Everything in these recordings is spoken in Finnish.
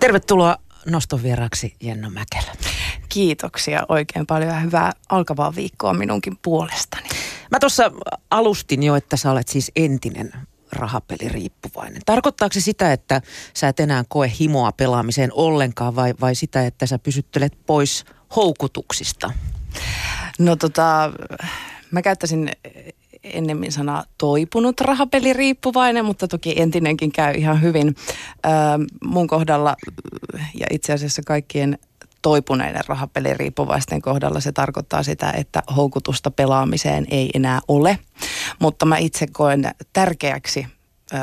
Tervetuloa noston vieraksi Jenna Mäkelä. Kiitoksia oikein paljon ja hyvää alkavaa viikkoa minunkin puolestani. Mä tuossa alustin jo, että sä olet siis entinen rahapeliriippuvainen. Tarkoittaako se sitä, että sä et enää koe himoa pelaamiseen ollenkaan vai, vai sitä, että sä pysyttelet pois houkutuksista? No tota, mä käyttäisin ennemmin sana toipunut rahapeliriippuvainen, mutta toki entinenkin käy ihan hyvin. Öö, mun kohdalla ja itse asiassa kaikkien toipuneiden rahapeliriippuvaisten kohdalla se tarkoittaa sitä, että houkutusta pelaamiseen ei enää ole. Mutta mä itse koen tärkeäksi öö,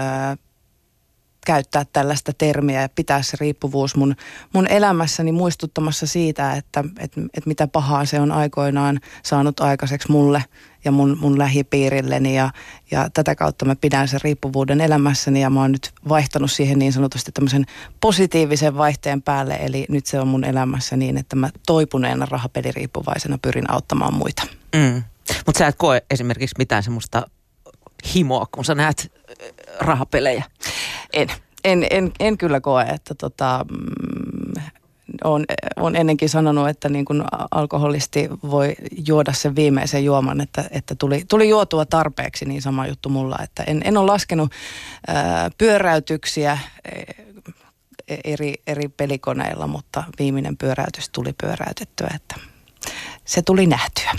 käyttää tällaista termiä ja pitää se riippuvuus mun, mun elämässäni muistuttamassa siitä, että et, et mitä pahaa se on aikoinaan saanut aikaiseksi mulle ja mun, mun lähipiirilleni ja, ja tätä kautta mä pidän sen riippuvuuden elämässäni ja mä oon nyt vaihtanut siihen niin sanotusti tämmöisen positiivisen vaihteen päälle eli nyt se on mun elämässä niin, että mä toipuneena rahapeliriippuvaisena pyrin auttamaan muita. Mm. Mutta sä et koe esimerkiksi mitään semmoista himoa, kun sä näet rahapelejä? En. En, en, en kyllä koe, että tota, mm, on, on ennenkin sanonut, että niin kuin alkoholisti voi juoda sen viimeisen juoman, että, että tuli, tuli juotua tarpeeksi, niin sama juttu mulla. Että en, en ole laskenut ää, pyöräytyksiä e, eri, eri pelikoneilla, mutta viimeinen pyöräytys tuli pyöräytettyä, että se tuli nähtyä.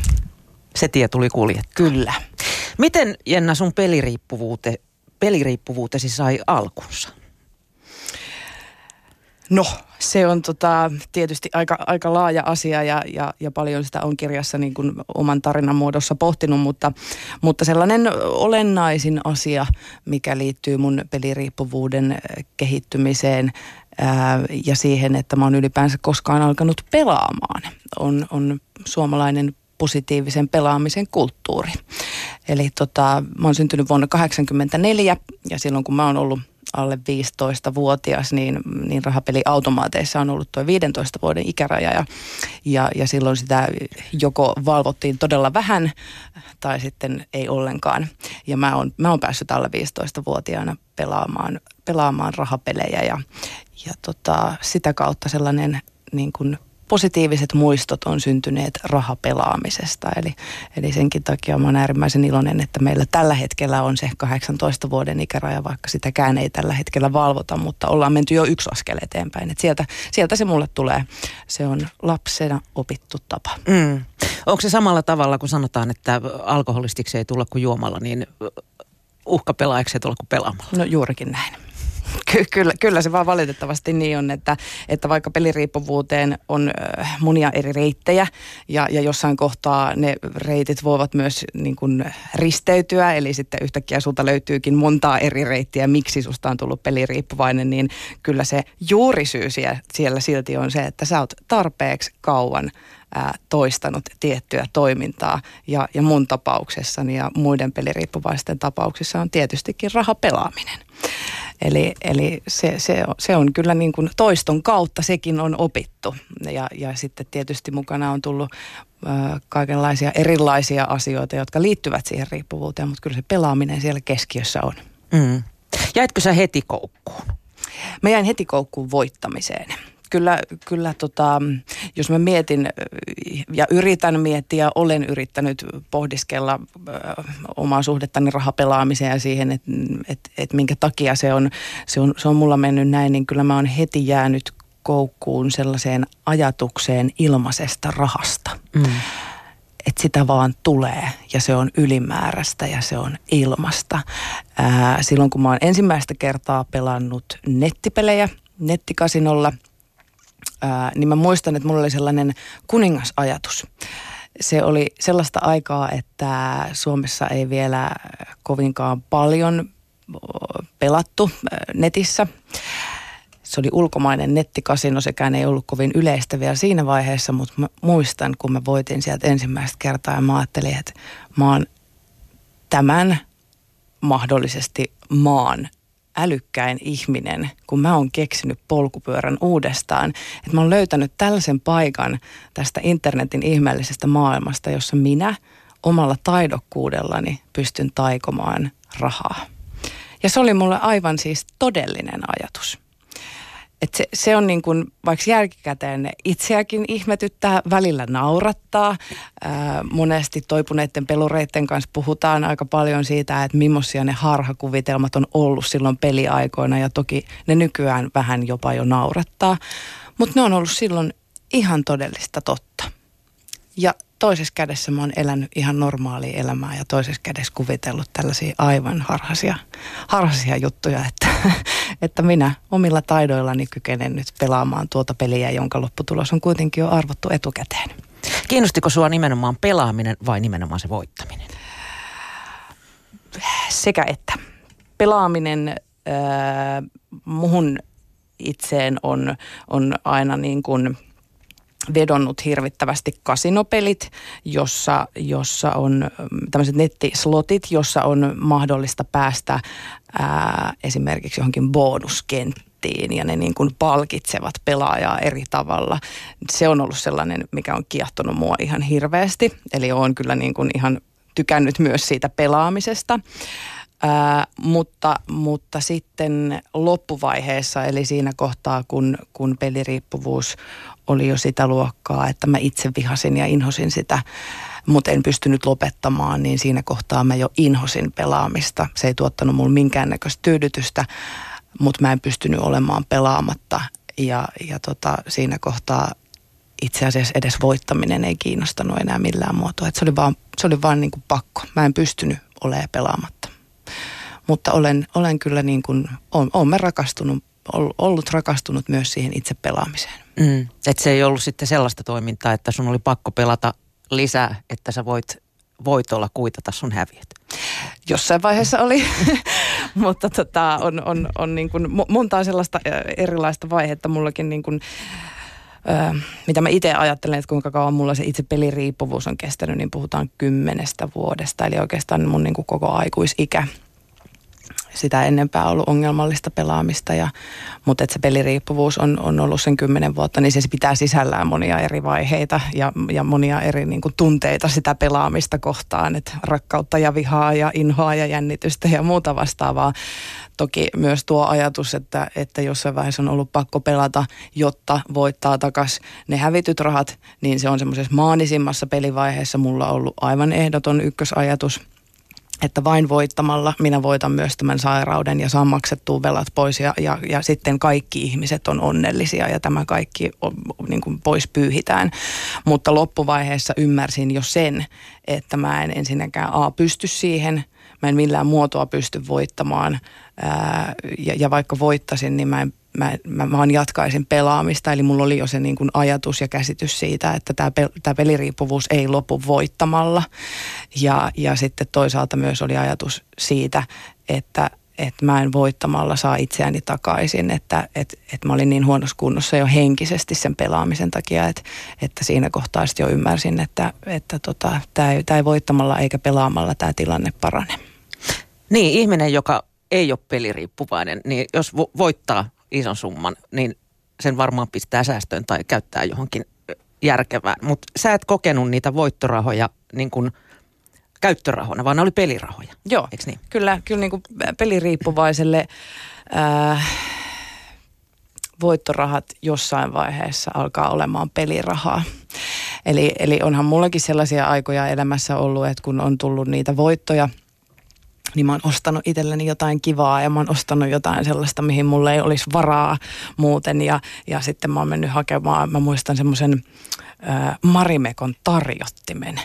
Se tie tuli kuljettua. Kyllä. Miten Jenna sun peliriippuvuute, peliriippuvuutesi sai alkunsa? No, se on tota, tietysti aika, aika laaja asia ja, ja, ja paljon sitä on kirjassa niin kuin oman tarinan muodossa pohtinut, mutta, mutta sellainen olennaisin asia, mikä liittyy mun peliriippuvuuden kehittymiseen ää, ja siihen, että mä oon ylipäänsä koskaan alkanut pelaamaan, on, on suomalainen positiivisen pelaamisen kulttuuri. Eli tota, mä oon syntynyt vuonna 1984 ja silloin kun mä oon ollut alle 15-vuotias, niin, niin rahapeliautomaateissa on ollut tuo 15 vuoden ikäraja ja, ja, ja silloin sitä joko valvottiin todella vähän tai sitten ei ollenkaan. Ja mä oon, mä oon päässyt alle 15-vuotiaana pelaamaan, pelaamaan rahapelejä ja, ja tota, sitä kautta sellainen niin kuin positiiviset muistot on syntyneet rahapelaamisesta. Eli, eli senkin takia olen äärimmäisen iloinen, että meillä tällä hetkellä on se 18 vuoden ikäraja, vaikka sitäkään ei tällä hetkellä valvota, mutta ollaan menty jo yksi askel eteenpäin. Et sieltä, sieltä se mulle tulee. Se on lapsena opittu tapa. Mm. Onko se samalla tavalla, kun sanotaan, että alkoholistiksi ei tulla kuin juomalla, niin uhkapelaajaksi ei tulla kuin pelaamalla? No juurikin näin. Ky- kyllä, kyllä se vaan valitettavasti niin on, että, että vaikka peliriippuvuuteen on äh, monia eri reittejä ja, ja jossain kohtaa ne reitit voivat myös niin kuin risteytyä, eli sitten yhtäkkiä sulta löytyykin montaa eri reittiä, miksi susta on tullut peliriippuvainen, niin kyllä se juurisyy siellä, siellä silti on se, että sä oot tarpeeksi kauan ää, toistanut tiettyä toimintaa. Ja, ja mun tapauksessani ja muiden peliriippuvaisten tapauksissa on tietystikin rahapelaaminen. Eli, eli se, se, se on kyllä niin kuin toiston kautta sekin on opittu. Ja, ja sitten tietysti mukana on tullut kaikenlaisia erilaisia asioita, jotka liittyvät siihen riippuvuuteen, mutta kyllä se pelaaminen siellä keskiössä on. Mm. Jäitkö sä heti koukkuun? Mä jäin heti koukkuun voittamiseen kyllä, kyllä tota, jos mä mietin ja yritän miettiä, olen yrittänyt pohdiskella ö, omaa suhdettani rahapelaamiseen ja siihen, että et, et minkä takia se on, se, on, se on mulla mennyt näin, niin kyllä mä oon heti jäänyt koukkuun sellaiseen ajatukseen ilmaisesta rahasta. Mm. Että sitä vaan tulee ja se on ylimääräistä ja se on ilmasta. Ää, silloin kun mä oon ensimmäistä kertaa pelannut nettipelejä nettikasinolla – ää, niin mä muistan, että mulla oli sellainen kuningasajatus. Se oli sellaista aikaa, että Suomessa ei vielä kovinkaan paljon pelattu netissä. Se oli ulkomainen nettikasino, sekään ei ollut kovin yleistä vielä siinä vaiheessa, mutta mä muistan, kun mä voitin sieltä ensimmäistä kertaa ja mä ajattelin, että mä oon tämän mahdollisesti maan älykkäin ihminen, kun mä oon keksinyt polkupyörän uudestaan. Että mä oon löytänyt tällaisen paikan tästä internetin ihmeellisestä maailmasta, jossa minä omalla taidokkuudellani pystyn taikomaan rahaa. Ja se oli mulle aivan siis todellinen ajatus. Et se, se on niin kuin, vaikka jälkikäteen itseäkin ihmetyttää, välillä naurattaa. Ää, monesti toipuneiden pelureiden kanssa puhutaan aika paljon siitä, että millaisia ne harhakuvitelmat on ollut silloin peliaikoina ja toki ne nykyään vähän jopa jo naurattaa. Mutta ne on ollut silloin ihan todellista totta. Ja toisessa kädessä mä oon elänyt ihan normaalia elämää ja toisessa kädessä kuvitellut tällaisia aivan harhaisia, harhaisia juttuja, että, että minä omilla taidoillani kykenen nyt pelaamaan tuota peliä, jonka lopputulos on kuitenkin jo arvottu etukäteen. Kiinnostiko sua nimenomaan pelaaminen vai nimenomaan se voittaminen? Sekä että. Pelaaminen äh, muhun itseen on, on aina niin kuin – vedonnut hirvittävästi kasinopelit, jossa, jossa on mm, tämmöiset nettislotit, jossa on mahdollista päästä ää, esimerkiksi johonkin bonuskenttiin ja ne niin kuin palkitsevat pelaajaa eri tavalla. Se on ollut sellainen, mikä on kiehtonut mua ihan hirveästi. Eli olen kyllä niin kuin ihan tykännyt myös siitä pelaamisesta. Ää, mutta, mutta sitten loppuvaiheessa, eli siinä kohtaa, kun, kun peliriippuvuus oli jo sitä luokkaa, että mä itse vihasin ja inhosin sitä, mutta en pystynyt lopettamaan, niin siinä kohtaa mä jo inhosin pelaamista. Se ei tuottanut mulle minkäännäköistä tyydytystä, mutta mä en pystynyt olemaan pelaamatta. Ja, ja tota, siinä kohtaa itse asiassa edes voittaminen ei kiinnostanut enää millään muotoa. Et se oli vaan, se oli vaan niin kuin pakko. Mä en pystynyt olemaan pelaamatta. Mutta olen, olen kyllä niin kuin, olen, olen rakastunut, ollut rakastunut myös siihen itse pelaamiseen. Mm. Että se ei ollut sitten sellaista toimintaa, että sun oli pakko pelata lisää, että sä voit voitolla kuitata sun häviöt. Jossain vaiheessa oli, mutta tota, on, on, on niin kuin montaa sellaista erilaista vaihetta mullakin niin kuin, Mitä mä itse ajattelen, että kuinka kauan mulla se itse peliriippuvuus on kestänyt, niin puhutaan kymmenestä vuodesta. Eli oikeastaan mun niin kuin koko aikuisikä sitä ennempää ollut ongelmallista pelaamista, ja, mutta että se peliriippuvuus on, on ollut sen kymmenen vuotta, niin se pitää sisällään monia eri vaiheita ja, ja monia eri niin kuin, tunteita sitä pelaamista kohtaan, että rakkautta ja vihaa ja inhoa ja jännitystä ja muuta vastaavaa. Toki myös tuo ajatus, että, että jossain vaiheessa on ollut pakko pelata, jotta voittaa takas ne hävityt rahat, niin se on semmoisessa maanisimmassa pelivaiheessa mulla ollut aivan ehdoton ykkösajatus – että vain voittamalla minä voitan myös tämän sairauden ja saan maksettua velat pois ja, ja, ja sitten kaikki ihmiset on onnellisia ja tämä kaikki on, niin kuin pois pyyhitään. Mutta loppuvaiheessa ymmärsin jo sen, että mä en ensinnäkään A pysty siihen, mä en millään muotoa pysty voittamaan ää, ja, ja vaikka voittasin, niin mä en mä, mä vaan jatkaisin pelaamista. Eli mulla oli jo se niin kuin ajatus ja käsitys siitä, että tämä, tämä peliriippuvuus ei lopu voittamalla. Ja, ja sitten toisaalta myös oli ajatus siitä, että, että mä en voittamalla saa itseäni takaisin, että et, et mä olin niin huonossa kunnossa jo henkisesti sen pelaamisen takia, että, että siinä kohtaa sitten jo ymmärsin, että, että tota, tämä ei, ei voittamalla eikä pelaamalla tämä tilanne parane. Niin, ihminen, joka ei ole peliriippuvainen, niin jos vo- voittaa ison summan, niin sen varmaan pistää säästöön tai käyttää johonkin järkevään. Mutta sä et kokenut niitä voittorahoja niin kuin käyttörahoina, vaan ne oli pelirahoja. Joo, Eiks niin? kyllä, kyllä niin kuin peliriippuvaiselle ää, voittorahat jossain vaiheessa alkaa olemaan pelirahaa. Eli, eli onhan mullakin sellaisia aikoja elämässä ollut, että kun on tullut niitä voittoja – niin mä oon ostanut itselleni jotain kivaa ja mä oon ostanut jotain sellaista, mihin mulle ei olisi varaa muuten. Ja, ja sitten mä oon mennyt hakemaan, mä muistan semmoisen äh, Marimekon tarjottimen.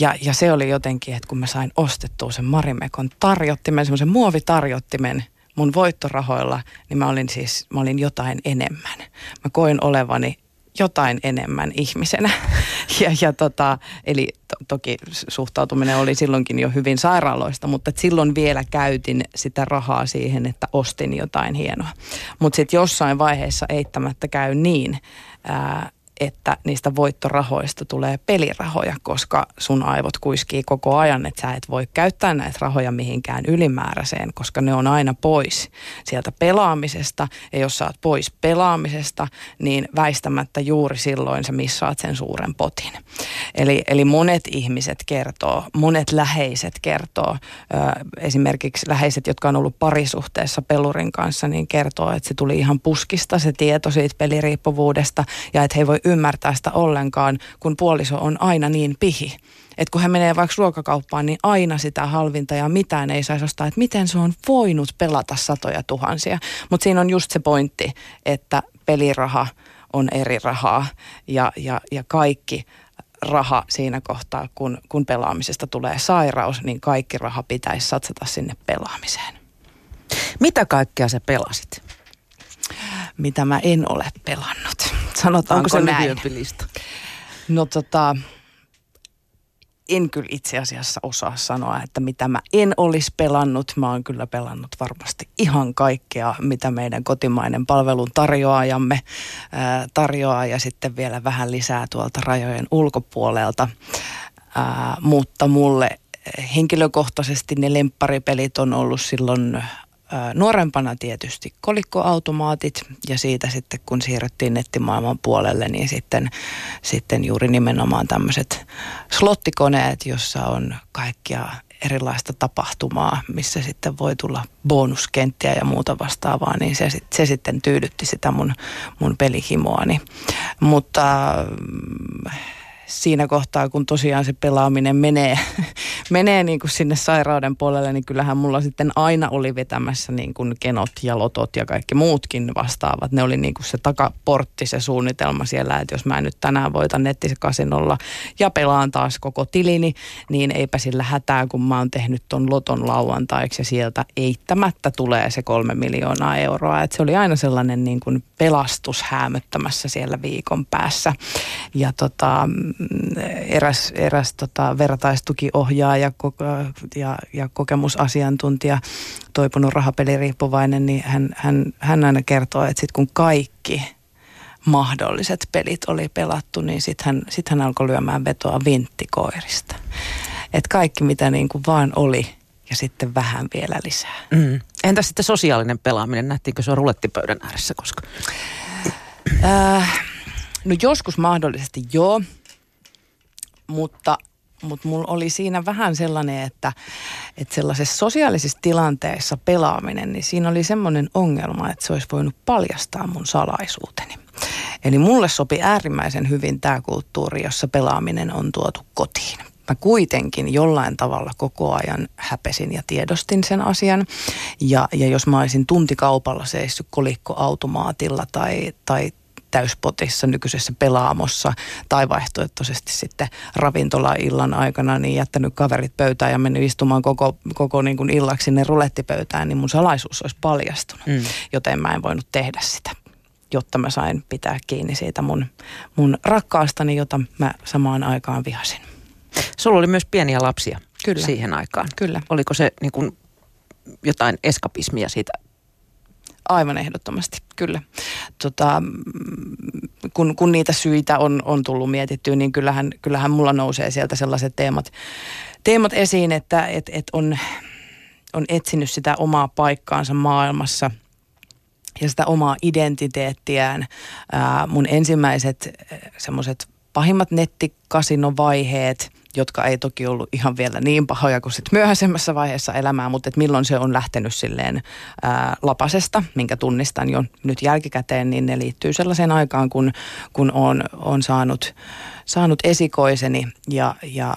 Ja, ja se oli jotenkin, että kun mä sain ostettua sen Marimekon tarjottimen, semmoisen muovitarjottimen mun voittorahoilla, niin mä olin siis, mä olin jotain enemmän. Mä koin olevani jotain enemmän ihmisenä. Ja, ja tota, eli to, toki suhtautuminen oli silloinkin jo hyvin sairaaloista, mutta silloin vielä käytin sitä rahaa siihen, että ostin jotain hienoa. Mutta sitten jossain vaiheessa eittämättä käy niin, ää, että niistä voittorahoista tulee pelirahoja, koska sun aivot kuiskii koko ajan, että sä et voi käyttää näitä rahoja mihinkään ylimääräiseen, koska ne on aina pois sieltä pelaamisesta. Ja jos sä oot pois pelaamisesta, niin väistämättä juuri silloin sä missaat sen suuren potin. Eli, eli monet ihmiset kertoo, monet läheiset kertoo, esimerkiksi läheiset, jotka on ollut parisuhteessa pelurin kanssa, niin kertoo, että se tuli ihan puskista se tieto siitä peliriippuvuudesta ja että he ei voi ymmärtää sitä ollenkaan, kun puoliso on aina niin pihi. Että kun hän menee vaikka ruokakauppaan, niin aina sitä halvinta ja mitään ei saisi ostaa. Että miten se on voinut pelata satoja tuhansia. Mutta siinä on just se pointti, että peliraha on eri rahaa ja, ja, ja kaikki raha siinä kohtaa, kun, kun pelaamisesta tulee sairaus, niin kaikki raha pitäisi satsata sinne pelaamiseen. Mitä kaikkea sä pelasit? Mitä mä en ole pelannut. Sanotaanko Onko se näin? lista? No tota, en kyllä itse asiassa osaa sanoa, että mitä mä en olisi pelannut. Mä oon kyllä pelannut varmasti ihan kaikkea, mitä meidän kotimainen palvelun tarjoajamme ää, tarjoaa ja sitten vielä vähän lisää tuolta rajojen ulkopuolelta. Ää, mutta mulle henkilökohtaisesti ne lempparipelit on ollut silloin nuorempana tietysti kolikkoautomaatit ja siitä sitten kun siirryttiin nettimaailman puolelle, niin sitten, sitten juuri nimenomaan tämmöiset slottikoneet, jossa on kaikkia erilaista tapahtumaa, missä sitten voi tulla bonuskenttiä ja muuta vastaavaa, niin se, se sitten tyydytti sitä mun, mun pelihimoani. Mutta siinä kohtaa, kun tosiaan se pelaaminen menee, menee niin kuin sinne sairauden puolelle, niin kyllähän mulla sitten aina oli vetämässä niin kuin kenot ja lotot ja kaikki muutkin vastaavat. Ne oli niin kuin se takaportti, se suunnitelma siellä, että jos mä nyt tänään voitan nettisekasinolla ja pelaan taas koko tilini, niin eipä sillä hätää, kun mä oon tehnyt ton loton lauantaiksi ja sieltä eittämättä tulee se kolme miljoonaa euroa. Et se oli aina sellainen niin kuin pelastus häämöttämässä siellä viikon päässä. Ja tota, eräs, eräs tota, vertaistukiohjaaja ja, ja kokemusasiantuntija, toipunut rahapeliriippuvainen, niin hän, hän, hän aina kertoo, että sitten kun kaikki mahdolliset pelit oli pelattu, niin sitten hän, sit hän alkoi lyömään vetoa vinttikoirista. Että kaikki mitä niin kuin vaan oli ja sitten vähän vielä lisää. Mm. Entä sitten sosiaalinen pelaaminen? Nähtiinkö se on rulettipöydän ääressä koska? Äh, no joskus mahdollisesti joo mutta mutta mulla oli siinä vähän sellainen, että, että sellaisessa sosiaalisessa tilanteessa pelaaminen, niin siinä oli semmoinen ongelma, että se olisi voinut paljastaa mun salaisuuteni. Eli mulle sopi äärimmäisen hyvin tämä kulttuuri, jossa pelaaminen on tuotu kotiin. Mä kuitenkin jollain tavalla koko ajan häpesin ja tiedostin sen asian. Ja, ja jos mä olisin tuntikaupalla seissyt kolikkoautomaatilla tai, tai täyspotissa nykyisessä pelaamossa tai vaihtoehtoisesti sitten ravintola-illan aikana niin jättänyt kaverit pöytään ja mennyt istumaan koko, koko niin kuin illaksi sinne rulettipöytään, niin mun salaisuus olisi paljastunut, mm. joten mä en voinut tehdä sitä jotta mä sain pitää kiinni siitä mun, mun rakkaastani, jota mä samaan aikaan vihasin. Sulla oli myös pieniä lapsia Kyllä. siihen aikaan. Kyllä. Oliko se niin kuin jotain eskapismia siitä Aivan ehdottomasti, kyllä. Tota, kun, kun niitä syitä on, on tullut mietittyä, niin kyllähän, kyllähän mulla nousee sieltä sellaiset teemat, teemat esiin, että et, et on, on etsinyt sitä omaa paikkaansa maailmassa ja sitä omaa identiteettiään. Ää, mun ensimmäiset semmoiset pahimmat nettikasinovaiheet – jotka ei toki ollut ihan vielä niin pahoja kuin sitten myöhäisemmässä vaiheessa elämää, mutta et milloin se on lähtenyt silleen ää, lapasesta, minkä tunnistan jo nyt jälkikäteen, niin ne liittyy sellaiseen aikaan, kun, kun on, on saanut, saanut esikoiseni ja, ja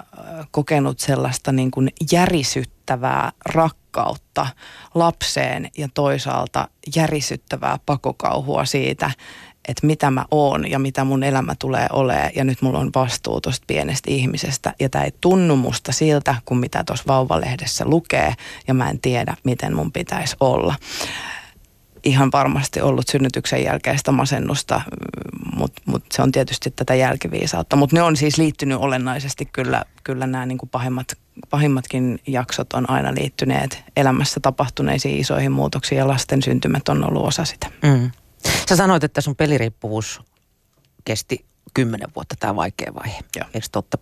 kokenut sellaista niin kuin järisyttävää rakkautta lapseen ja toisaalta järisyttävää pakokauhua siitä, että mitä mä oon ja mitä mun elämä tulee olemaan ja nyt mulla on vastuu tuosta pienestä ihmisestä ja tämä ei tunnu musta siltä kuin mitä tuossa vauvalehdessä lukee ja mä en tiedä miten mun pitäisi olla. Ihan varmasti ollut synnytyksen jälkeistä masennusta, mutta mut se on tietysti tätä jälkiviisautta. Mutta ne on siis liittynyt olennaisesti kyllä, kyllä nämä niin pahimmat, pahimmatkin jaksot on aina liittyneet elämässä tapahtuneisiin isoihin muutoksiin ja lasten syntymät on ollut osa sitä. Mm. Sä sanoit, että sun peliriippuvuus kesti kymmenen vuotta tämä vaikea vaihe. Joo. Eikö totta?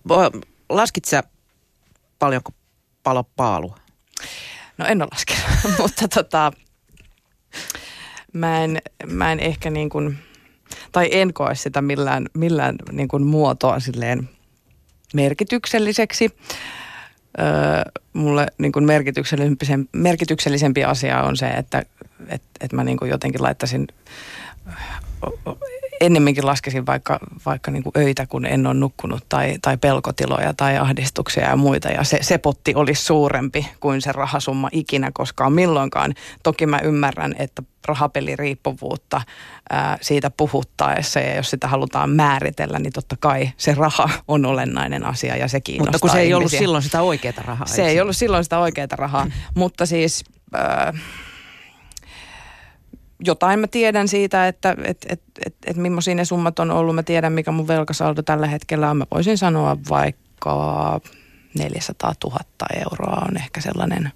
Laskit sä paljonko palo paalua? No en ole laskenut, mutta tota, mä en, mä en ehkä niin kuin, tai en koe sitä millään, millään niin kuin muotoa silleen merkitykselliseksi. Öö, mulle niin kuin merkityksellisempi, merkityksellisempi asia on se, että et, et mä niin kuin jotenkin laittaisin ennemminkin laskesin vaikka, vaikka niin kuin öitä, kun en ole nukkunut tai, tai pelkotiloja tai ahdistuksia ja muita. Ja se, se potti olisi suurempi kuin se rahasumma ikinä koskaan milloinkaan. Toki mä ymmärrän, että rahapeliriippuvuutta ää, siitä puhuttaessa ja jos sitä halutaan määritellä, niin totta kai se raha on olennainen asia ja se kiinnostaa Mutta kun se ei ihmisiä. ollut silloin sitä oikeaa rahaa. Se ei ollut silloin sitä oikeaa rahaa, mutta siis... Ää, jotain mä tiedän siitä, että et, et, et, et millaisia ne summat on ollut. Mä tiedän, mikä mun velkasaldo tällä hetkellä on. Mä voisin sanoa vaikka 400 000 euroa on ehkä sellainen,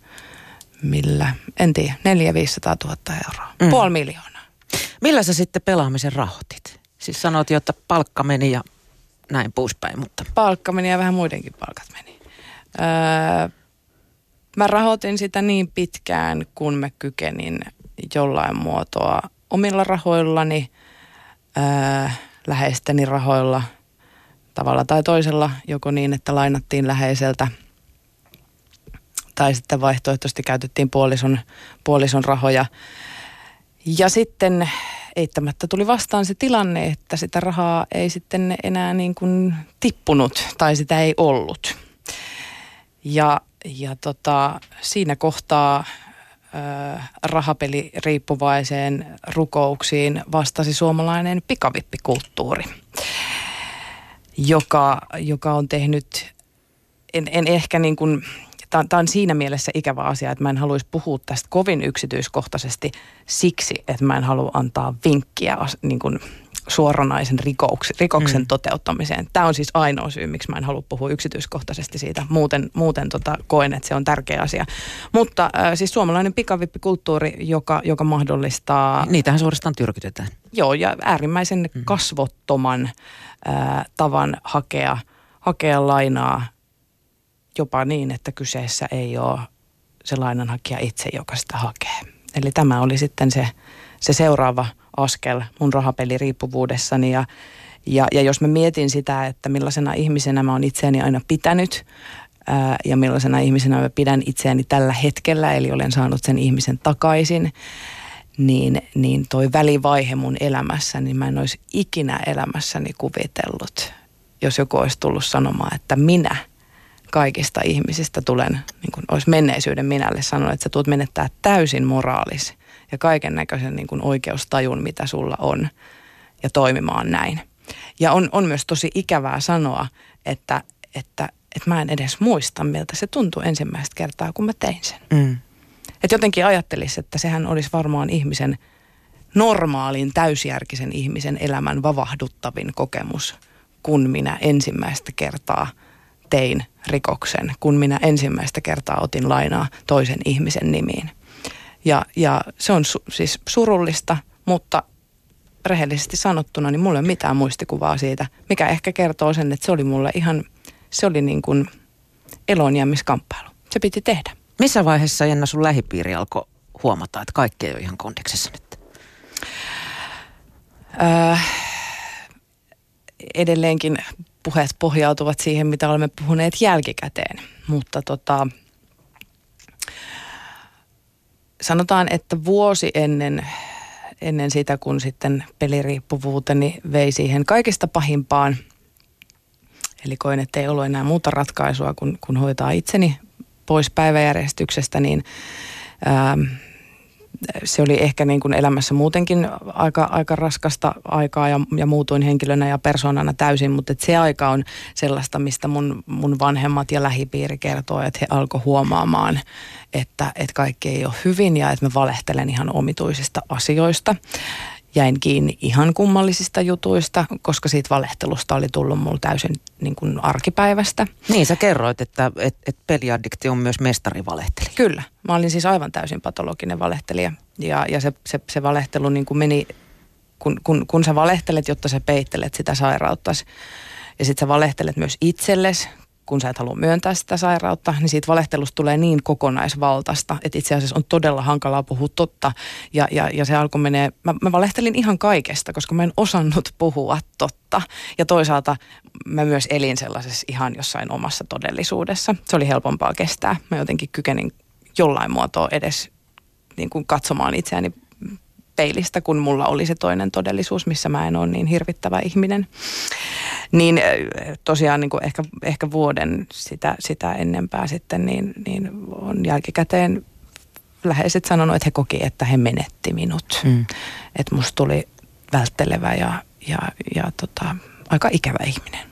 millä, en tiedä, 4 500 000 euroa. Mm. Puoli miljoonaa. Millä sä sitten pelaamisen rahoitit? Siis sanoit jo, että palkka meni ja näin poispäin, mutta... Palkka meni ja vähän muidenkin palkat meni. Öö, mä rahoitin sitä niin pitkään, kun mä kykenin jollain muotoa omilla rahoillani, ää, läheisteni rahoilla tavalla tai toisella, joko niin, että lainattiin läheiseltä tai sitten vaihtoehtoisesti käytettiin puolison, puolison rahoja. Ja sitten eittämättä tuli vastaan se tilanne, että sitä rahaa ei sitten enää niin kuin tippunut tai sitä ei ollut. Ja, ja tota, siinä kohtaa rahapeliriippuvaiseen rukouksiin vastasi suomalainen pikavippikulttuuri, joka, joka on tehnyt, en, en ehkä niin kuin, tämä on siinä mielessä ikävä asia, että mä en haluaisi puhua tästä kovin yksityiskohtaisesti siksi, että mä en halua antaa vinkkiä niin kuin suoranaisen rikoks, rikoksen mm. toteuttamiseen. Tämä on siis ainoa syy, miksi mä en halua puhua yksityiskohtaisesti siitä. Muuten, muuten tota, koen, että se on tärkeä asia. Mutta äh, siis suomalainen pikavippikulttuuri, joka, joka mahdollistaa... Niitähän suorastaan tyrkytetään. Joo, ja äärimmäisen mm. kasvottoman äh, tavan hakea, hakea lainaa jopa niin, että kyseessä ei ole se lainanhakija itse, joka sitä hakee. Eli tämä oli sitten se, se seuraava askel mun rahapeliriippuvuudessani ja, ja, ja jos mä mietin sitä, että millaisena ihmisenä mä oon itseäni aina pitänyt ää, ja millaisena ihmisenä mä pidän itseäni tällä hetkellä, eli olen saanut sen ihmisen takaisin, niin, niin toi välivaihe mun elämässä, niin mä en olisi ikinä elämässäni kuvitellut, jos joku olisi tullut sanomaan, että minä kaikista ihmisistä tulen, niin kuin olisi menneisyyden minälle sanonut, että sä tulet menettää täysin moraalis ja kaiken näköisen niin kuin oikeustajun, mitä sulla on, ja toimimaan näin. Ja on, on myös tosi ikävää sanoa, että, että, että mä en edes muista, miltä se tuntui ensimmäistä kertaa, kun mä tein sen. Mm. Että jotenkin ajattelisi, että sehän olisi varmaan ihmisen normaalin, täysjärkisen ihmisen elämän vavahduttavin kokemus, kun minä ensimmäistä kertaa tein rikoksen, kun minä ensimmäistä kertaa otin lainaa toisen ihmisen nimiin. Ja, ja se on su, siis surullista, mutta rehellisesti sanottuna, niin mulla ei ole mitään muistikuvaa siitä, mikä ehkä kertoo sen, että se oli mulle ihan, se oli niin kuin elonjäämiskamppailu. Se piti tehdä. Missä vaiheessa Jenna sun lähipiiri alkoi huomata, että kaikki ei ole ihan kondeksessa nyt? Öö, edelleenkin puheet pohjautuvat siihen, mitä olemme puhuneet jälkikäteen. Mutta tota, sanotaan, että vuosi ennen, ennen sitä, kun sitten peliriippuvuuteni vei siihen kaikista pahimpaan, eli koin, että ei ollut enää muuta ratkaisua kuin, kun hoitaa itseni pois päiväjärjestyksestä, niin ää, se oli ehkä niin kuin elämässä muutenkin aika, aika raskasta aikaa ja, ja muutuin henkilönä ja persoonana täysin, mutta se aika on sellaista, mistä mun, mun vanhemmat ja lähipiiri kertoo, että he alkoi huomaamaan, että, että kaikki ei ole hyvin ja että mä valehtelen ihan omituisista asioista jäin kiinni ihan kummallisista jutuista, koska siitä valehtelusta oli tullut mulle täysin niin kuin arkipäivästä. Niin, sä kerroit, että et, et peliaddikti on myös mestarivalehteli. Kyllä. Mä olin siis aivan täysin patologinen valehtelija. Ja, ja se, se, se valehtelu niin kuin meni kun, kun, kun sä valehtelet, jotta sä peittelet sitä sairautta, ja sitten sä valehtelet myös itsellesi, kun sä et halua myöntää sitä sairautta, niin siitä valehtelusta tulee niin kokonaisvaltaista, että itse asiassa on todella hankalaa puhua totta. Ja, ja, ja se alkoi menee, mä, mä valehtelin ihan kaikesta, koska mä en osannut puhua totta. Ja toisaalta mä myös elin sellaisessa ihan jossain omassa todellisuudessa. Se oli helpompaa kestää. Mä jotenkin kykenin jollain muotoa edes niin kuin katsomaan itseäni peilistä, kun mulla oli se toinen todellisuus, missä mä en ole niin hirvittävä ihminen. Niin tosiaan niin kuin ehkä, ehkä vuoden sitä, sitä ennempää sitten, niin, niin on jälkikäteen läheiset sanonut, että he koki, että he menetti minut. Mm. Että musta tuli välttelevä ja, ja, ja tota, aika ikävä ihminen.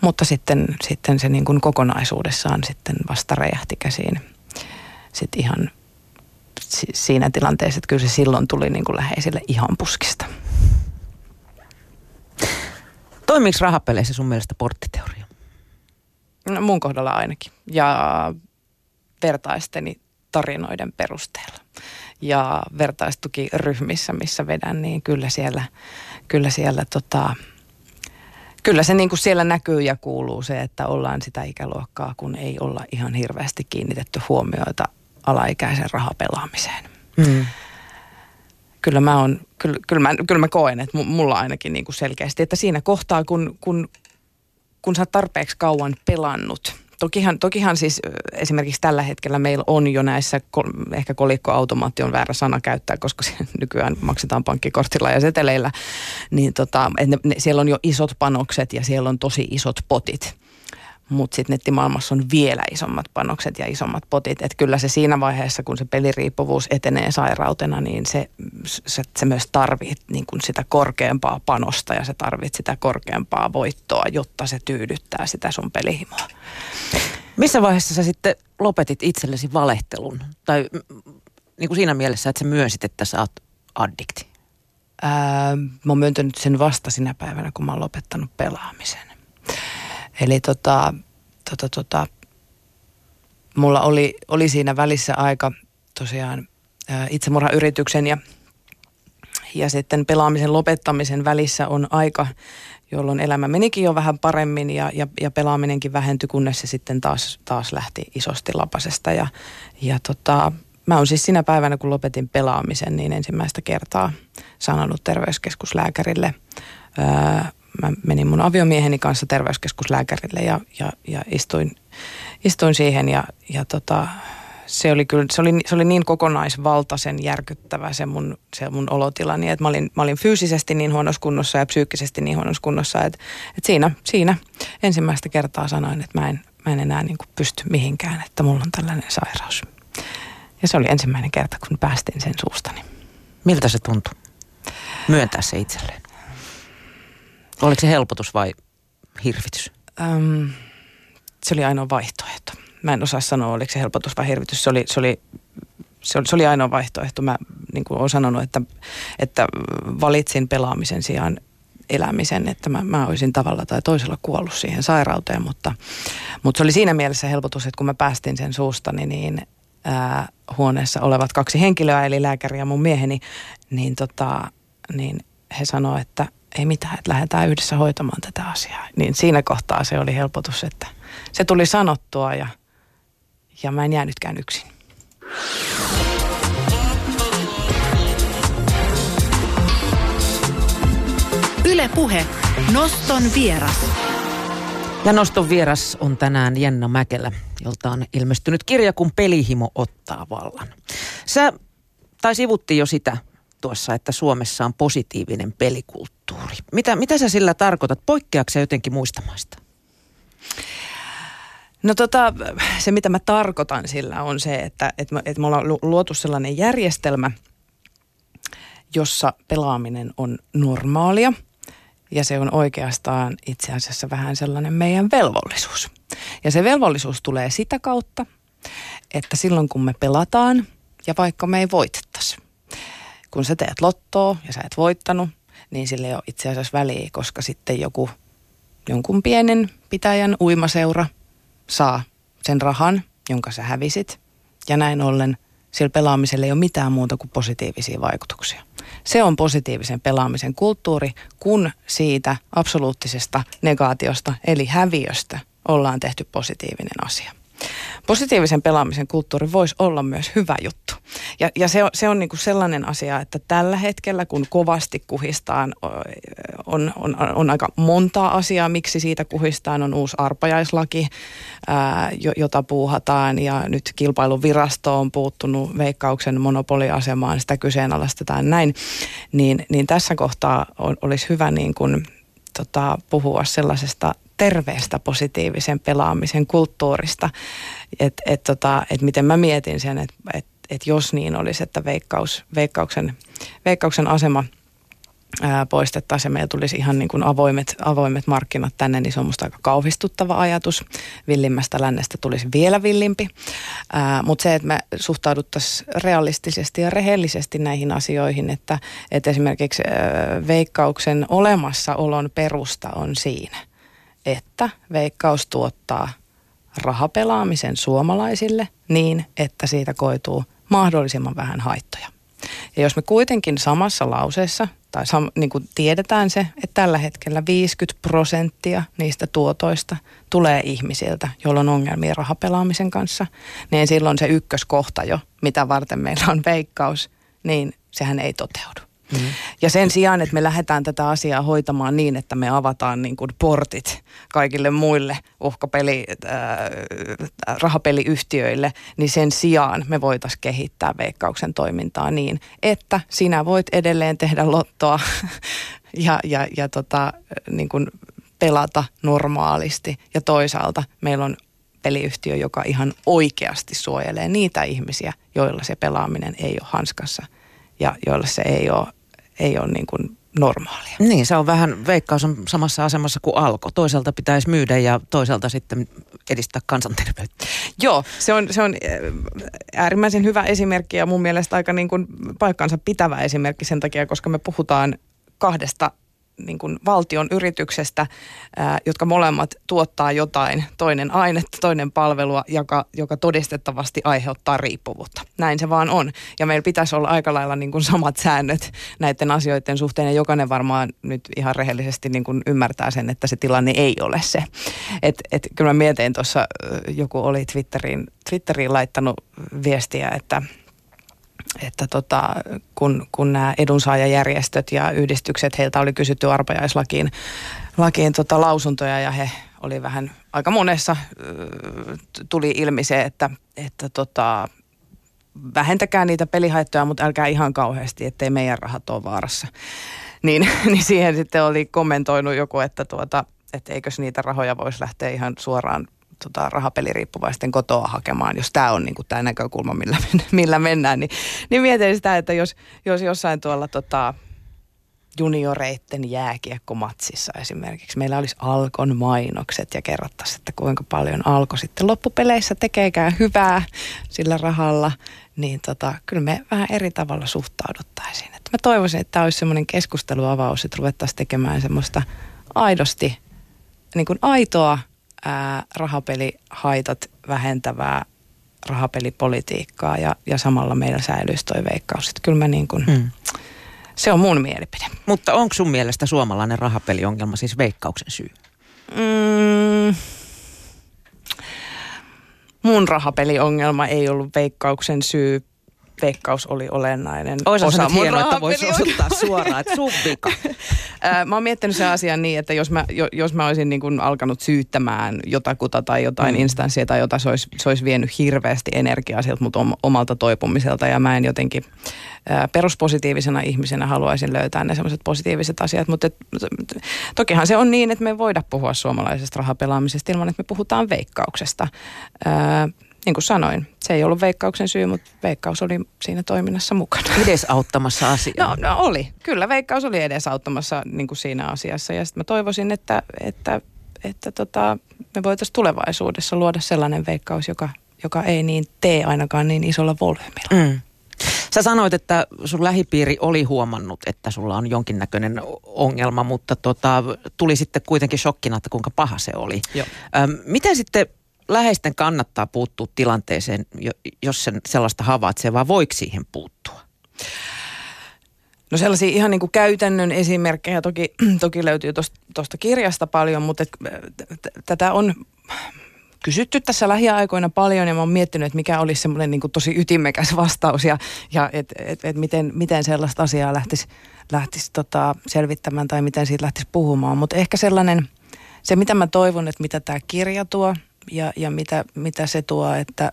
Mutta sitten, sitten se niin kuin kokonaisuudessaan sitten vasta räjähti käsiin. Sitten ihan siinä tilanteessa, että kyllä se silloin tuli niin kuin läheisille ihan puskista. Toimiiko rahapeleissä sun mielestä porttiteoria? No, mun kohdalla ainakin. Ja vertaisteni tarinoiden perusteella. Ja vertaistukiryhmissä, missä vedän, niin kyllä siellä, kyllä siellä tota, kyllä se niin kuin siellä näkyy ja kuuluu se, että ollaan sitä ikäluokkaa, kun ei olla ihan hirveästi kiinnitetty huomioita alaikäisen rahapelaamiseen. Mm. Kyllä mä, on, kyllä, kyllä, mä, kyllä mä koen, että mulla ainakin niin kuin selkeästi, että siinä kohtaa, kun, kun, kun sä oot tarpeeksi kauan pelannut – Tokihan, tokihan siis esimerkiksi tällä hetkellä meillä on jo näissä, ehkä kolikkoautomaatti on väärä sana käyttää, koska nykyään maksetaan pankkikortilla ja seteleillä, niin tota, ne, ne, siellä on jo isot panokset ja siellä on tosi isot potit mutta sitten nettimaailmassa on vielä isommat panokset ja isommat potit. Että kyllä se siinä vaiheessa, kun se peliriippuvuus etenee sairautena, niin se, se, se myös tarvitsee niin sitä korkeampaa panosta ja se tarvitsee sitä korkeampaa voittoa, jotta se tyydyttää sitä sun pelihimoa. Missä vaiheessa sä sitten lopetit itsellesi valehtelun? Tai niin kuin siinä mielessä, että sä myönsit, että sä oot addikti? Ää, mä oon myöntänyt sen vasta sinä päivänä, kun mä oon lopettanut pelaamisen. Eli tota, tota, tota, mulla oli, oli siinä välissä aika tosiaan itsemurhayrityksen ja, ja sitten pelaamisen lopettamisen välissä on aika, jolloin elämä menikin jo vähän paremmin ja, ja, ja pelaaminenkin vähentyi, kunnes se sitten taas, taas lähti isosti lapasesta. Ja, ja tota, mä oon siis sinä päivänä, kun lopetin pelaamisen, niin ensimmäistä kertaa sanonut terveyskeskuslääkärille ää, mä menin mun aviomieheni kanssa terveyskeskuslääkärille ja, ja, ja istuin, istuin siihen ja, ja tota, se oli kyllä, se oli, se oli niin kokonaisvaltaisen järkyttävä se mun, se mun olotilani, että mä olin, mä olin fyysisesti niin huonossa kunnossa ja psyykkisesti niin huonossa kunnossa, että, että siinä, siinä ensimmäistä kertaa sanoin, että mä en, mä en enää niin pysty mihinkään, että mulla on tällainen sairaus. Ja se oli ensimmäinen kerta, kun päästin sen suustani. Miltä se tuntui? Myöntää se itselleen. Oliko se helpotus vai hirvitys? Öm, se oli ainoa vaihtoehto. Mä en osaa sanoa, oliko se helpotus vai hirvitys. Se oli, se oli, se oli, se oli ainoa vaihtoehto. Mä niin kuin olen sanonut, että, että valitsin pelaamisen sijaan elämisen, että mä, mä olisin tavalla tai toisella kuollut siihen sairauteen, mutta, mutta se oli siinä mielessä helpotus, että kun mä päästin sen suustani, niin ää, huoneessa olevat kaksi henkilöä, eli lääkäri ja mun mieheni, niin, tota, niin he sanoivat, että ei mitään, että lähdetään yhdessä hoitamaan tätä asiaa. Niin siinä kohtaa se oli helpotus, että se tuli sanottua ja, ja mä en jäänytkään yksin. Yle Puhe. Noston vieras. Ja noston vieras on tänään Jenna Mäkelä, jolta on ilmestynyt kirja, kun pelihimo ottaa vallan. Sä, tai sivuttiin jo sitä tuossa, että Suomessa on positiivinen pelikulttuuri. Mitä, mitä sä sillä tarkoitat? Poikkeako se jotenkin muista maista? No tota, se mitä mä tarkoitan sillä on se, että, että, me, että me ollaan luotu sellainen järjestelmä, jossa pelaaminen on normaalia ja se on oikeastaan itse asiassa vähän sellainen meidän velvollisuus. Ja se velvollisuus tulee sitä kautta, että silloin kun me pelataan ja vaikka me ei voitettaisi, kun sä teet lottoa ja sä et voittanut, niin sille ei ole itse asiassa väliä, koska sitten joku, jonkun pienen pitäjän uimaseura saa sen rahan, jonka sä hävisit. Ja näin ollen sillä pelaamisella ei ole mitään muuta kuin positiivisia vaikutuksia. Se on positiivisen pelaamisen kulttuuri, kun siitä absoluuttisesta negaatiosta eli häviöstä ollaan tehty positiivinen asia positiivisen pelaamisen kulttuuri voisi olla myös hyvä juttu. Ja, ja se on, se on niin kuin sellainen asia, että tällä hetkellä, kun kovasti kuhistaan, on, on, on aika montaa asiaa, miksi siitä kuhistaan, on uusi arpajaislaki, ää, jota puuhataan, ja nyt kilpailuvirasto on puuttunut veikkauksen monopoliasemaan, sitä kyseenalaistetaan näin, niin, niin tässä kohtaa on, olisi hyvä niin kuin, tota, puhua sellaisesta terveestä positiivisen pelaamisen kulttuurista. Että et tota, et miten mä mietin sen, että et, et jos niin olisi, että veikkaus, veikkauksen, veikkauksen asema poistettaisiin ja meillä tulisi ihan niin kuin avoimet, avoimet markkinat tänne, niin se on musta aika kauhistuttava ajatus. Villimmästä lännestä tulisi vielä villimpi. Mutta se, että me suhtauduttaisiin realistisesti ja rehellisesti näihin asioihin, että, että esimerkiksi ää, veikkauksen olemassaolon perusta on siinä – että Veikkaus tuottaa rahapelaamisen suomalaisille niin, että siitä koituu mahdollisimman vähän haittoja. Ja jos me kuitenkin samassa lauseessa, tai sam, niin kuin tiedetään se, että tällä hetkellä 50 prosenttia niistä tuotoista tulee ihmisiltä, joilla on ongelmia rahapelaamisen kanssa, niin silloin se ykköskohta jo, mitä varten meillä on veikkaus, niin sehän ei toteudu. Mm. Ja sen sijaan, että me lähdetään tätä asiaa hoitamaan niin, että me avataan niin kuin portit kaikille muille uhkapeli, äh, rahapeliyhtiöille, niin sen sijaan me voitaisiin kehittää veikkauksen toimintaa niin, että sinä voit edelleen tehdä lottoa ja, ja, ja tota, niin kuin pelata normaalisti. Ja toisaalta meillä on peliyhtiö, joka ihan oikeasti suojelee niitä ihmisiä, joilla se pelaaminen ei ole hanskassa ja joilla se ei ole ei ole niin kuin normaalia. Niin, se on vähän, veikkaus on samassa asemassa kuin alko. Toisaalta pitäisi myydä ja toisaalta sitten edistää kansanterveyttä. Joo, se on, se on äh, äärimmäisen hyvä esimerkki ja mun mielestä aika niin kuin paikkansa pitävä esimerkki sen takia, koska me puhutaan kahdesta niin kuin valtion yrityksestä, ää, jotka molemmat tuottaa jotain, toinen ainetta, toinen palvelua, joka, joka todistettavasti aiheuttaa riippuvuutta. Näin se vaan on. Ja meillä pitäisi olla aika lailla niin kuin samat säännöt näiden asioiden suhteen, ja jokainen varmaan nyt ihan rehellisesti niin kuin ymmärtää sen, että se tilanne ei ole se. Et, et, kyllä mä mietin tuossa, joku oli Twitteriin, Twitteriin laittanut viestiä, että – että tota, kun, kun nämä edunsaajajärjestöt ja yhdistykset, heiltä oli kysytty arpajaislakiin lakiin tota lausuntoja ja he oli vähän, aika monessa tuli ilmi se, että, että tota, vähentäkää niitä pelihaittoja, mutta älkää ihan kauheasti, ettei meidän rahat ole vaarassa. Niin, niin siihen sitten oli kommentoinut joku, että, tuota, että eikös niitä rahoja voisi lähteä ihan suoraan tota, rahapeliriippuvaisten kotoa hakemaan, jos tämä on niin tämä näkökulma, millä, millä mennään, niin, niin mietin sitä, että jos, jos jossain tuolla tota, junioreitten jääkiekkomatsissa esimerkiksi. Meillä olisi Alkon mainokset ja kerrottaisiin, että kuinka paljon Alko sitten loppupeleissä tekeekään hyvää sillä rahalla. Niin tota, kyllä me vähän eri tavalla suhtauduttaisiin. Että mä toivoisin, että tämä olisi semmoinen keskusteluavaus, että ruvettaisiin tekemään semmoista aidosti, niin kuin aitoa ää, rahapelihaitat vähentävää rahapelipolitiikkaa ja, ja samalla meillä säilyisi toi veikkaus. Että kyllä mä niin kuin, mm. se on mun mielipide. Mutta onko sun mielestä suomalainen rahapeliongelma siis veikkauksen syy? Mm, mun rahapeliongelma ei ollut veikkauksen syy veikkaus oli olennainen. Oisa osa mun hienoa, että voisi osoittaa suoraan, että sun vika. mä oon miettinyt sen asian niin, että jos mä, jos mä olisin niin kuin alkanut syyttämään jotakuta tai jotain mm. instanssia tai jota se olisi, se olisi vienyt hirveästi energiaa sieltä mut omalta toipumiselta. Ja mä en jotenkin peruspositiivisena ihmisenä haluaisin löytää ne semmoiset positiiviset asiat, mutta et, tokihan se on niin, että me ei voida puhua suomalaisesta rahapelaamisesta ilman, että me puhutaan veikkauksesta niin kuin sanoin, se ei ollut veikkauksen syy, mutta veikkaus oli siinä toiminnassa mukana. Edesauttamassa asiaa. No, no oli, kyllä veikkaus oli edesauttamassa niin kuin siinä asiassa ja sitten mä toivoisin, että, että, että tota, me voitaisiin tulevaisuudessa luoda sellainen veikkaus, joka, joka ei niin tee ainakaan niin isolla volyymilla. Mm. Sä sanoit, että sun lähipiiri oli huomannut, että sulla on jonkinnäköinen ongelma, mutta tota, tuli sitten kuitenkin shokkina, että kuinka paha se oli. Joo. Öm, miten sitten läheisten kannattaa puuttua tilanteeseen, jos sen sellaista havaitsee, vai voiko siihen puuttua? No sellaisia ihan niin kuin käytännön esimerkkejä toki, toki löytyy tuosta kirjasta paljon, mutta tätä on kysytty tässä lähiaikoina paljon ja mä oon miettinyt, että mikä olisi semmoinen niin tosi ytimekäs vastaus ja, ja että et, et miten, miten sellaista asiaa lähtisi, lähtisi tota selvittämään tai miten siitä lähtisi puhumaan. Mutta ehkä sellainen, se mitä mä toivon, että mitä tämä kirja tuo ja, ja mitä, mitä se tuo, että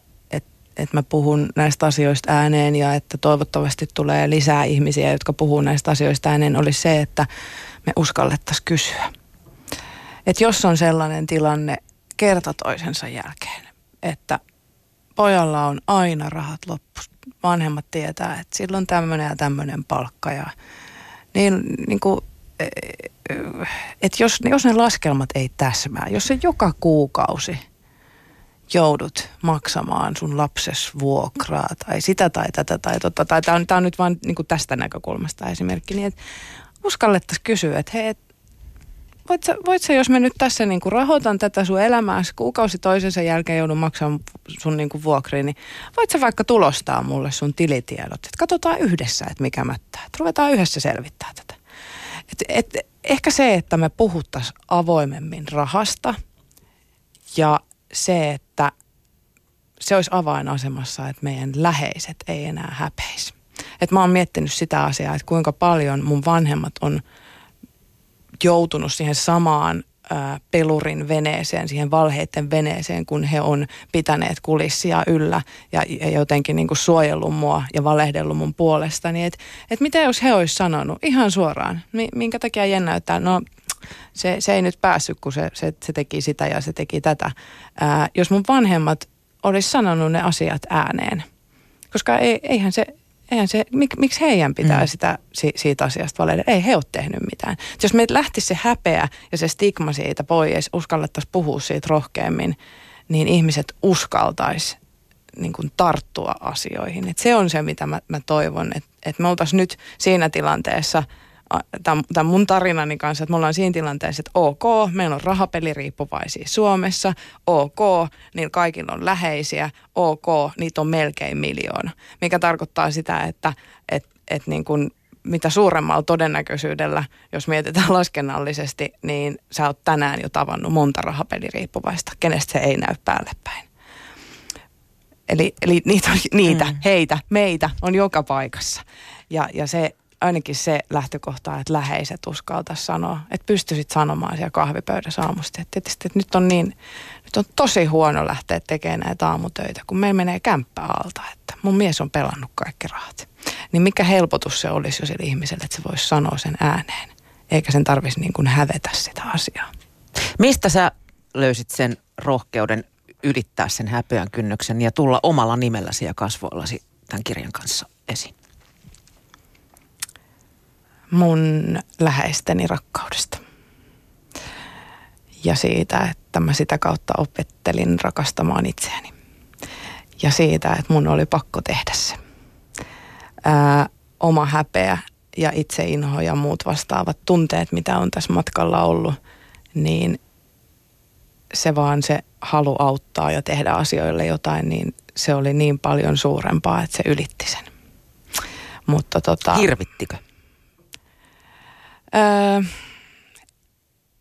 että mä puhun näistä asioista ääneen ja että toivottavasti tulee lisää ihmisiä, jotka puhuu näistä asioista ääneen, olisi se, että me uskallettaisiin kysyä. Että jos on sellainen tilanne kerta toisensa jälkeen, että pojalla on aina rahat loppu, vanhemmat tietää, että sillä on tämmöinen ja tämmöinen palkka ja niin, niin kuin, e, e, että jos, jos ne laskelmat ei täsmää, jos se joka kuukausi – joudut maksamaan sun lapses vuokraa tai sitä tai tätä tai tota. Tai tämä on, tää on nyt vain niin tästä näkökulmasta esimerkki. Niin uskallettaisiin kysyä, että hei, et, voit, sä, voit sä, jos mä nyt tässä niin kuin rahoitan tätä sun elämää, kuukausi toisensa jälkeen joudun maksamaan sun niin kuin vuokriin, niin voit sä vaikka tulostaa mulle sun tilitiedot. Että katsotaan yhdessä, että mikä mättää. Että ruvetaan yhdessä selvittää tätä. Et, et, ehkä se, että me puhuttaisiin avoimemmin rahasta ja se, että se olisi avainasemassa, että meidän läheiset ei enää häpeisi. Et mä oon miettinyt sitä asiaa, että kuinka paljon mun vanhemmat on joutunut siihen samaan ää, pelurin veneeseen, siihen valheiden veneeseen, kun he on pitäneet kulissia yllä ja, ja jotenkin niin kuin suojellut mua ja valehdellut mun puolestani. Niin että et mitä jos he olisi sanonut ihan suoraan, minkä takia jennäyttää, no se, se ei nyt päässyt, kun se, se, se teki sitä ja se teki tätä. Ää, jos mun vanhemmat olisi sanonut ne asiat ääneen, koska ei, eihän se, eihän se, mik, miksi heidän pitää mm. sitä, si, siitä asiasta valita? Ei he ole tehnyt mitään. Et jos meitä lähtisi se häpeä ja se stigma siitä pois, uskallettaisiin puhua siitä rohkeammin, niin ihmiset uskaltaisi niin kuin tarttua asioihin. Et se on se, mitä mä, mä toivon, että et me oltaisiin nyt siinä tilanteessa – tämän mun tarinani kanssa, että me ollaan siinä tilanteessa, että ok, meillä on rahapeliriippuvaisia Suomessa, ok, niin kaikilla on läheisiä, ok, niitä on melkein miljoona. Mikä tarkoittaa sitä, että et, et niin kun, mitä suuremmalla todennäköisyydellä, jos mietitään laskennallisesti, niin sä oot tänään jo tavannut monta rahapeliriippuvaista, kenestä se ei näy päälle päin. Eli, eli niitä, on, niitä mm. heitä, meitä on joka paikassa. Ja, ja se, ainakin se lähtökohta, että läheiset uskalta sanoa, että pystyisit sanomaan siellä kahvipöydässä aamusti, että tietysti että nyt on niin, nyt on tosi huono lähteä tekemään näitä aamutöitä, kun meillä menee kämppä alta, että mun mies on pelannut kaikki rahat. Niin mikä helpotus se olisi jo sille ihmiselle, että se voisi sanoa sen ääneen, eikä sen tarvitsisi niin kuin hävetä sitä asiaa. Mistä sä löysit sen rohkeuden ylittää sen häpeän kynnyksen ja tulla omalla nimelläsi ja kasvoillasi tämän kirjan kanssa esiin? Mun läheisteni rakkaudesta. Ja siitä, että mä sitä kautta opettelin rakastamaan itseäni. Ja siitä, että mun oli pakko tehdä se. Ää, oma häpeä ja itseinho ja muut vastaavat tunteet, mitä on tässä matkalla ollut, niin se vaan se halu auttaa ja tehdä asioille jotain, niin se oli niin paljon suurempaa, että se ylitti sen. Mutta tota, Hirvittikö? Öö,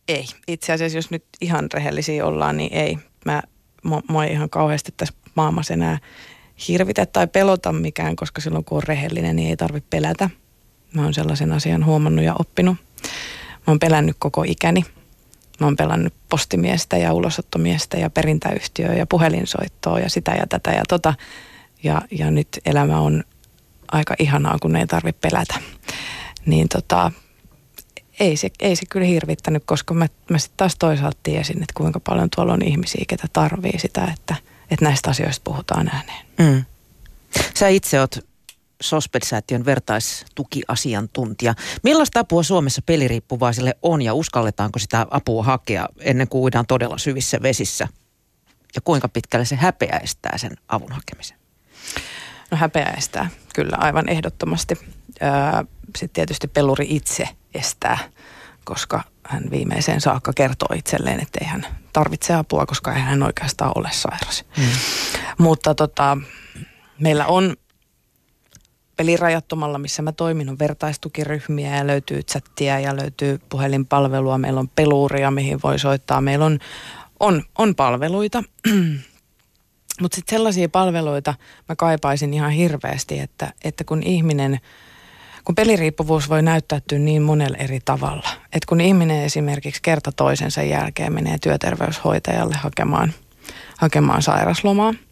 ei. Itse asiassa, jos nyt ihan rehellisiä ollaan, niin ei. Mä, mua, mua ihan kauheasti tässä maailmassa enää hirvitä tai pelota mikään, koska silloin kun on rehellinen, niin ei tarvitse pelätä. Mä oon sellaisen asian huomannut ja oppinut. Mä oon pelännyt koko ikäni. Mä oon pelannut postimiestä ja ulosottomiestä ja perintäyhtiöä ja puhelinsoittoa ja sitä ja tätä ja tota. Ja, ja nyt elämä on aika ihanaa, kun ei tarvitse pelätä. Niin tota, ei se, ei se kyllä hirvittänyt, koska mä, mä sitten taas toisaalta tiesin, että kuinka paljon tuolla on ihmisiä, ketä tarvii sitä, että, että näistä asioista puhutaan ääneen. Mm. Sä itse oot Sosped-säätiön vertaistukiasiantuntija. Millaista apua Suomessa peliriippuvaisille on ja uskalletaanko sitä apua hakea ennen kuin uidaan todella syvissä vesissä? Ja kuinka pitkälle se häpeä estää sen avun hakemisen? No häpeä estää, kyllä aivan ehdottomasti. Sitten tietysti peluri itse estää, koska hän viimeiseen saakka kertoo itselleen, että ei hän tarvitsee apua, koska ei hän oikeastaan ole sairas. Mm. Mutta tota, meillä on pelirajattomalla, missä mä toimin, on vertaistukiryhmiä ja löytyy chattia ja löytyy puhelinpalvelua. Meillä on peluuria, mihin voi soittaa. Meillä on, on, on palveluita. Mutta sitten sellaisia palveluita mä kaipaisin ihan hirveästi, että, että kun ihminen, kun peliriippuvuus voi näyttäytyä niin monella eri tavalla. Että kun ihminen esimerkiksi kerta toisensa jälkeen menee työterveyshoitajalle hakemaan, hakemaan sairaslomaa –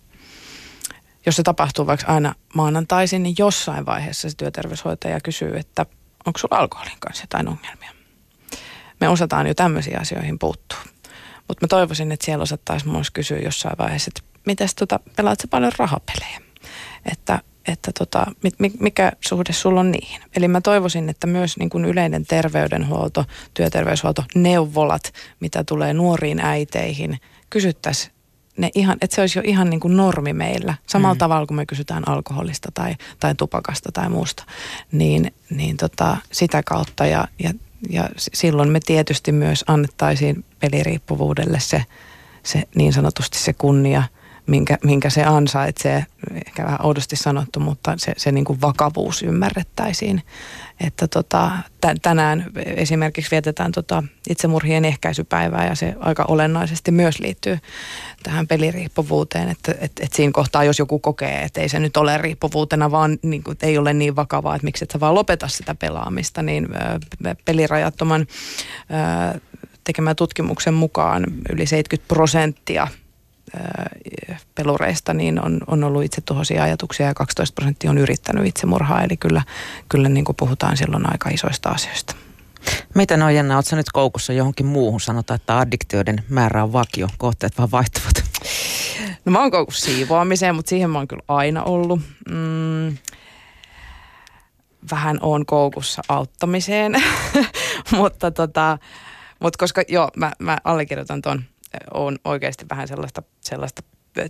jos se tapahtuu vaikka aina maanantaisin, niin jossain vaiheessa se työterveyshoitaja kysyy, että onko sulla alkoholin kanssa jotain ongelmia. Me osataan jo tämmöisiin asioihin puuttua. Mutta mä toivoisin, että siellä osattaisiin myös kysyä jossain vaiheessa, että miten tota, pelaat sä paljon rahapelejä? Että, että tota, mikä suhde sulla on niihin? Eli mä toivoisin, että myös niin kuin yleinen terveydenhuolto, työterveyshuolto, neuvolat, mitä tulee nuoriin äiteihin, kysyttäisiin ne ihan, että se olisi jo ihan niin kuin normi meillä. Samalla mm. tavalla kuin me kysytään alkoholista tai, tai tupakasta tai muusta. Niin, niin tota, sitä kautta ja, ja, ja silloin me tietysti myös annettaisiin peliriippuvuudelle se, se niin sanotusti se kunnia – minkä, minkä se ansaitsee, ehkä vähän oudosti sanottu, mutta se, se niin kuin vakavuus ymmärrettäisiin. Että tota, tänään esimerkiksi vietetään tota itsemurhien ehkäisypäivää ja se aika olennaisesti myös liittyy tähän peliriippuvuuteen, että et, et siinä kohtaa jos joku kokee, että ei se nyt ole riippuvuutena, vaan niin kuin, ei ole niin vakavaa, että miksi et sä vaan lopeta sitä pelaamista, niin pelirajattoman tekemään tutkimuksen mukaan yli 70 prosenttia pelureista niin on, on ollut itse tuhoisia ajatuksia ja 12 prosenttia on yrittänyt itsemurhaa. Eli kyllä, kyllä niin kuin puhutaan silloin aika isoista asioista. Miten on jännä, oletko nyt koukussa johonkin muuhun? Sanotaan, että addiktioiden määrä on vakio, kohteet vaan vaihtuvat. No mä oon koukussa siivoamiseen, mutta siihen mä oon kyllä aina ollut. Mm, vähän on koukussa auttamiseen, mutta tota, mutta koska joo, mä, mä allekirjoitan tuon on oikeasti vähän sellaista, sellaista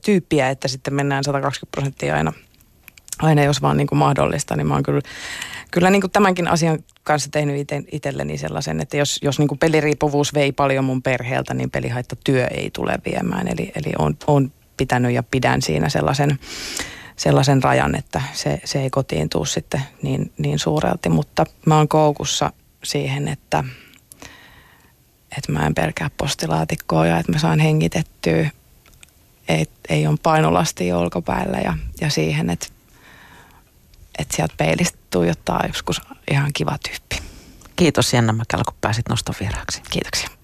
tyyppiä, että sitten mennään 120 prosenttia aina, aina jos vaan niin kuin mahdollista, niin mä oon kyllä, kyllä niin kuin tämänkin asian kanssa tehnyt ite, itselleni sellaisen, että jos, jos niin kuin peliriippuvuus vei paljon mun perheeltä, niin pelihaitta työ ei tule viemään. Eli, eli on, on pitänyt ja pidän siinä sellaisen, sellaisen rajan, että se, se ei kotiin tuu sitten niin, niin suurelti, mutta mä oon koukussa siihen, että – että mä en pelkää postilaatikkoa ja että mä saan hengitettyä, et, ei ole painolasti olkapäällä ja, ja siihen, että, että sieltä peilistä tuijottaa joskus ihan kiva tyyppi. Kiitos Jenna Mäkelä, kun pääsit noston vieraaksi. Kiitoksia.